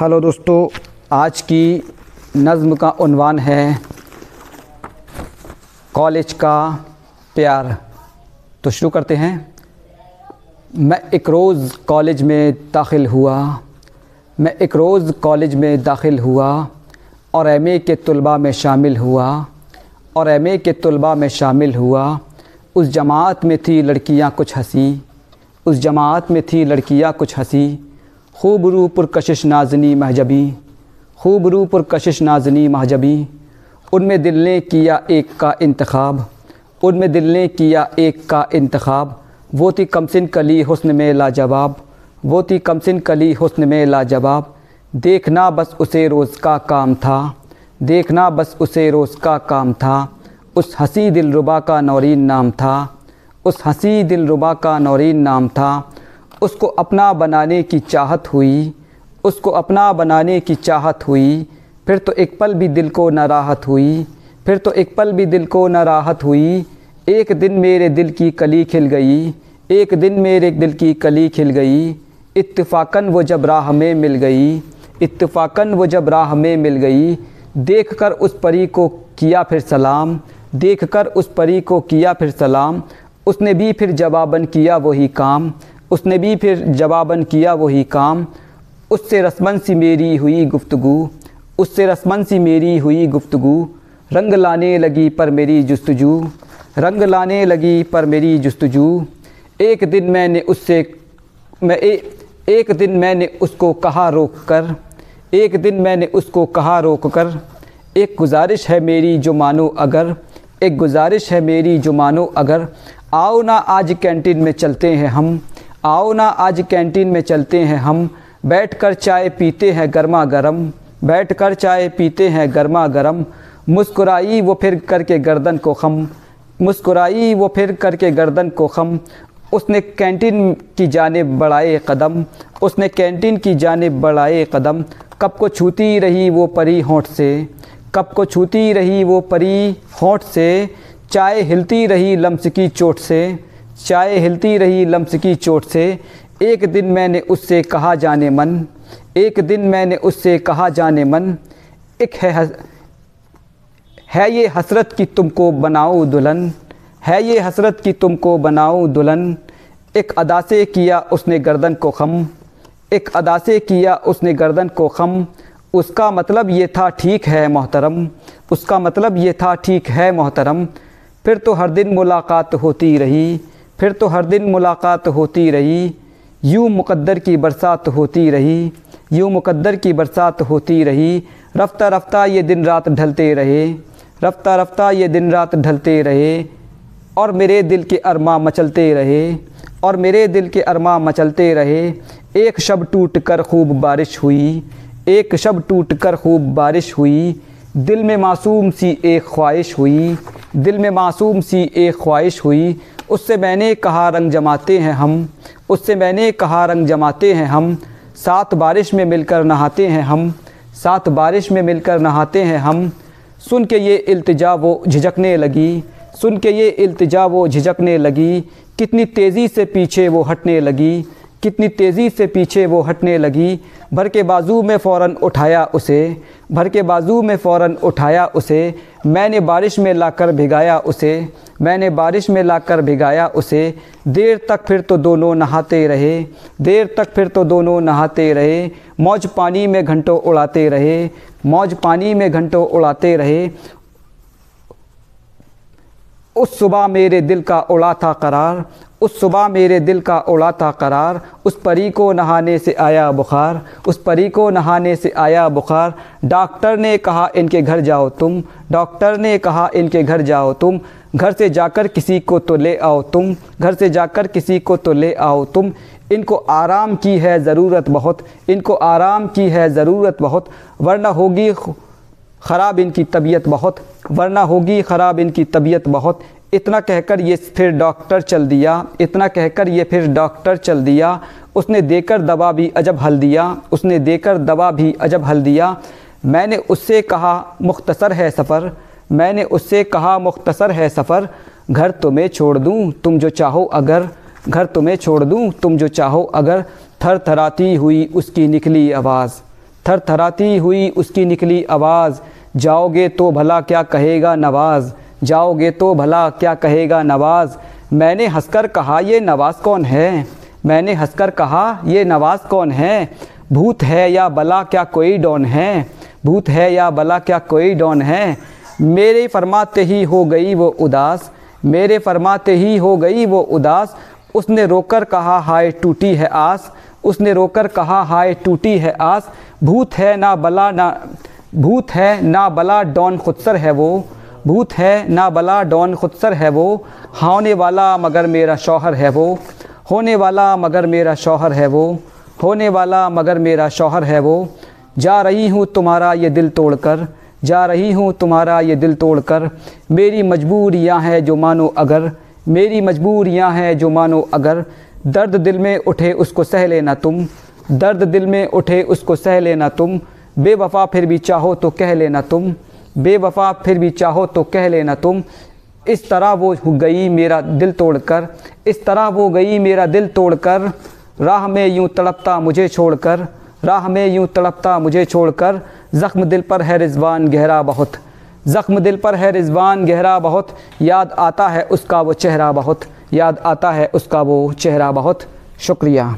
Hello दोस्तों, आज की नज़म का उन्वान है कॉलेज का प्यार। तो शुरू करते हैं। मैं एक रोज़ कॉलेज में दाखिल हुआ। मैं एक रोज़ कॉलेज में दाखिल हुआ और एमए के तलबा में शामिल हुआ और एमए के तलबा में शामिल हुआ। उस जमात में थी लड़कियाँ कुछ हँसी। उस जमात में थी लड़कियाँ कुछ हँसी। खूब रू पुरकशिश नाजनी महजबी, खूब रू पुरकशिश नाजनी महजबी। उनमें दिल ने किया एक का इंतखब, उनमें दिल ने किया एक का इंतखब। वो थी कमसिन कली हुस्न में लाजवाब, वो थी कमसिन कली हुस्न में लाजवाब। देखना बस उसे रोज़ का काम था, देखना बस उसे रोज़ का काम था। उस हँसी दिल रुबा का नौरीन नाम था, उस हँसी दिल रुबा का नौरीन नाम था। उसको अपना बनाने की चाहत हुई, उसको अपना बनाने की चाहत हुई, फिर तो एक पल भी दिल को न राहत हुई, फिर तो एक पल भी दिल को न राहत हुई। एक दिन मेरे दिल की कली खिल गई, एक दिन मेरे दिल की कली खिल गई। इत्तफाकन वो जब राह में मिल गई, इत्तफाकन वो जब राह में मिल गई। देख कर उस परी को किया फिर सलाम देख कर उस परी को किया फिर सलाम। उसने भी फिर जवाबन किया वही काम। उसने भी फिर जवाबन किया वही काम उससे रस्मन सी मेरी हुई गुफ्तगु उससे रस्मन सी मेरी हुई गुफ्तगु रंग लाने लगी पर मेरी जस्तजू रंग लाने लगी पर मेरी जस्तजू एक दिन मैंने उससे मैं ए, एक दिन मैंने उसको कहा रोक कर एक दिन मैंने उसको कहा रोक कर एक गुजारिश है मेरी जो मानो अगर एक गुजारिश है मेरी जो मानो अगर आओ ना आज कैंटीन में चलते हैं हम आओ ना आज कैंटीन में चलते हैं हम। बैठ कर चाय पीते हैं गर्मा गर्म। बैठ कर चाय पीते हैं गर्मा गर्म। मुस्कुराई वो फिर करके गर्दन को खम। मुस्कुराई वो फिर करके गर्दन को खम। उसने कैंटीन की जाने बढ़ाए कदम। उसने कैंटीन की जाने बढ़ाए कदम। कब को छूती रही वो परी होंठ से? कब को छूती रही वो परी होंठ से? चाय हिलती रही लम्स की चोट से। चाय हिलती रही लम्स की चोट से। एक दिन मैंने उससे कहा जाने मन। एक दिन मैंने उससे कहा जाने मन। एक है है ये हसरत कि तुमको बनाऊँ दुल्हन? है ये हसरत कि तुमको बनाऊँ दुल्हन? एक अदा से किया उसने गर्दन को खम। एक अदा से किया उसने गर्दन को खम। उसका मतलब ये था ठीक है मोहतरम। उसका मतलब ये था ठीक है मोहतरम। फिर तो हर दिन मुलाकात होती रही। फिर तो हर दिन मुलाकात होती रही, यूँ मुकद्दर की बरसात होती रही, यूँ मुकद्दर की बरसात होती रही। रफ्ता रफ्ता ये दिन रात ढलते रहे, रफ्ता रफ्ता ये दिन रात ढलते रहे। और मेरे दिल के अरमा मचलते रहे, और मेरे दिल के अरमा मचलते रहे। एक शब टूट कर खूब बारिश हुई, एक शब टूट कर खूब बारिश हुई। दिल में मासूम सी एक ख्वाहिश हुई, दिल में मासूम सी एक ख्वाहिश हुई। उससे मैंने कहा, रंग जमाते हैं हम। उससे मैंने कहा, रंग जमाते हैं हम। सात बारिश में मिलकर नहाते हैं हम। सात बारिश में मिलकर नहाते हैं हम। सुन के ये इल्तिजा वो झिझकने लगी। सुन के ये इल्तिजा वो झिझकने लगी। कितनी तेज़ी से पीछे वो हटने लगी। कितनी तेज़ी से पीछे वो हटने लगी। भर के बाजू में फ़ौर उठाया उसे, भर के बाजू में फ़ौर उठाया उसे। मैंने बारिश में लाकर भिगाया उसे, मैंने बारिश में लाकर भिगाया उसे। देर तक फिर तो दोनों नहाते रहे, देर तक फिर तो दोनों नहाते रहे। मौज पानी में घंटों उड़ाते रहे, मौज पानी में घंटों उड़ाते रहे। उस सुबह मेरे दिल का उड़ा था करार, उस सुबह मेरे दिल का उड़ा था करार, उस परी को नहाने से आया बुखार, उस परी को नहाने से आया बुखार। डॉक्टर ने कहा, इनके घर जाओ तुम। डॉक्टर ने कहा, इनके घर जाओ तुम। घर से जाकर किसी को तो ले आओ तुम। घर से जाकर किसी को तो ले आओ तुम। इनको आराम की है ज़रूरत बहुत। इनको आराम की है ज़रूरत बहुत। वरना होगी ख़राब इनकी तबीयत बहुत, वरना होगी ख़राब इनकी तबीयत बहुत। इतना कहकर ये फिर डॉक्टर चल दिया, इतना कहकर ये फिर डॉक्टर चल दिया। उसने देकर दवा भी अजब हल दिया, उसने देकर दवा भी अजब हल दिया। मैंने उससे कहा, मुख्तसर है सफ़र। मैंने उससे कहा, मुख्तसर है सफ़र। घर तुम्हें छोड़ दूँ, तुम जो चाहो अगर। घर तुम्हें छोड़ दूँ, तुम जो चाहो अगर। थर थराती हुई उसकी निकली आवाज़। थर थराती हुई उसकी निकली आवाज़, जाओगे तो भला क्या कहेगा नवाज़? जाओगे तो भला क्या कहेगा नवाज़? मैंने हंसकर कहा, ये नवाज़ कौन है? मैंने हंसकर कहा, ये नवाज़ कौन है? भूत है या बला क्या कोई डॉन है? भूत है या बला क्या कोई डॉन है? मेरे फरमाते ही हो गई वो उदास, मेरे फरमाते ही हो गई वो उदास। उसने रोकर कहा, हाय टूटी है आस, उसने रोकर कहा, हाय टूटी है आस। भूत है ना बला ना, भूत है ना बला डॉन खुदसर है वो, भूत है ना बला डॉन खुदसर है वो होने वाला मगर मेरा शौहर है वो, होने वाला मगर मेरा शौहर है वो, होने वाला मगर मेरा शौहर है वो, जा रही हूँ तुम्हारा ये दिल तोड़कर, जा रही हूँ तुम्हारा ये दिल तोड़कर, मेरी मजबूरियाँ हैं जो मानो अगर, मेरी मजबूरियाँ हैं जो मानो अगर, दर्द दिल में उठे उसको सह लेना तुम दर्द दिल में उठे उसको सह लेना तुम। बेवफा फिर भी चाहो तो कह लेना तुम। बेवफा फिर भी चाहो तो कह लेना तुम। इस तरह वो गई मेरा दिल तोड़कर। इस तरह वो गई मेरा दिल तोड़कर। राह में यूँ तड़पता मुझे छोड़कर। राह में यूँ तड़पता मुझे छोड़कर। ज़ख्म दिल पर है रिजवान गहरा बहुत। ज़ख्म दिल पर है रिजवान गहरा बहुत। याद आता है उसका वो चेहरा बहुत। याद आता है उसका वो चेहरा बहुत। शुक्रिया।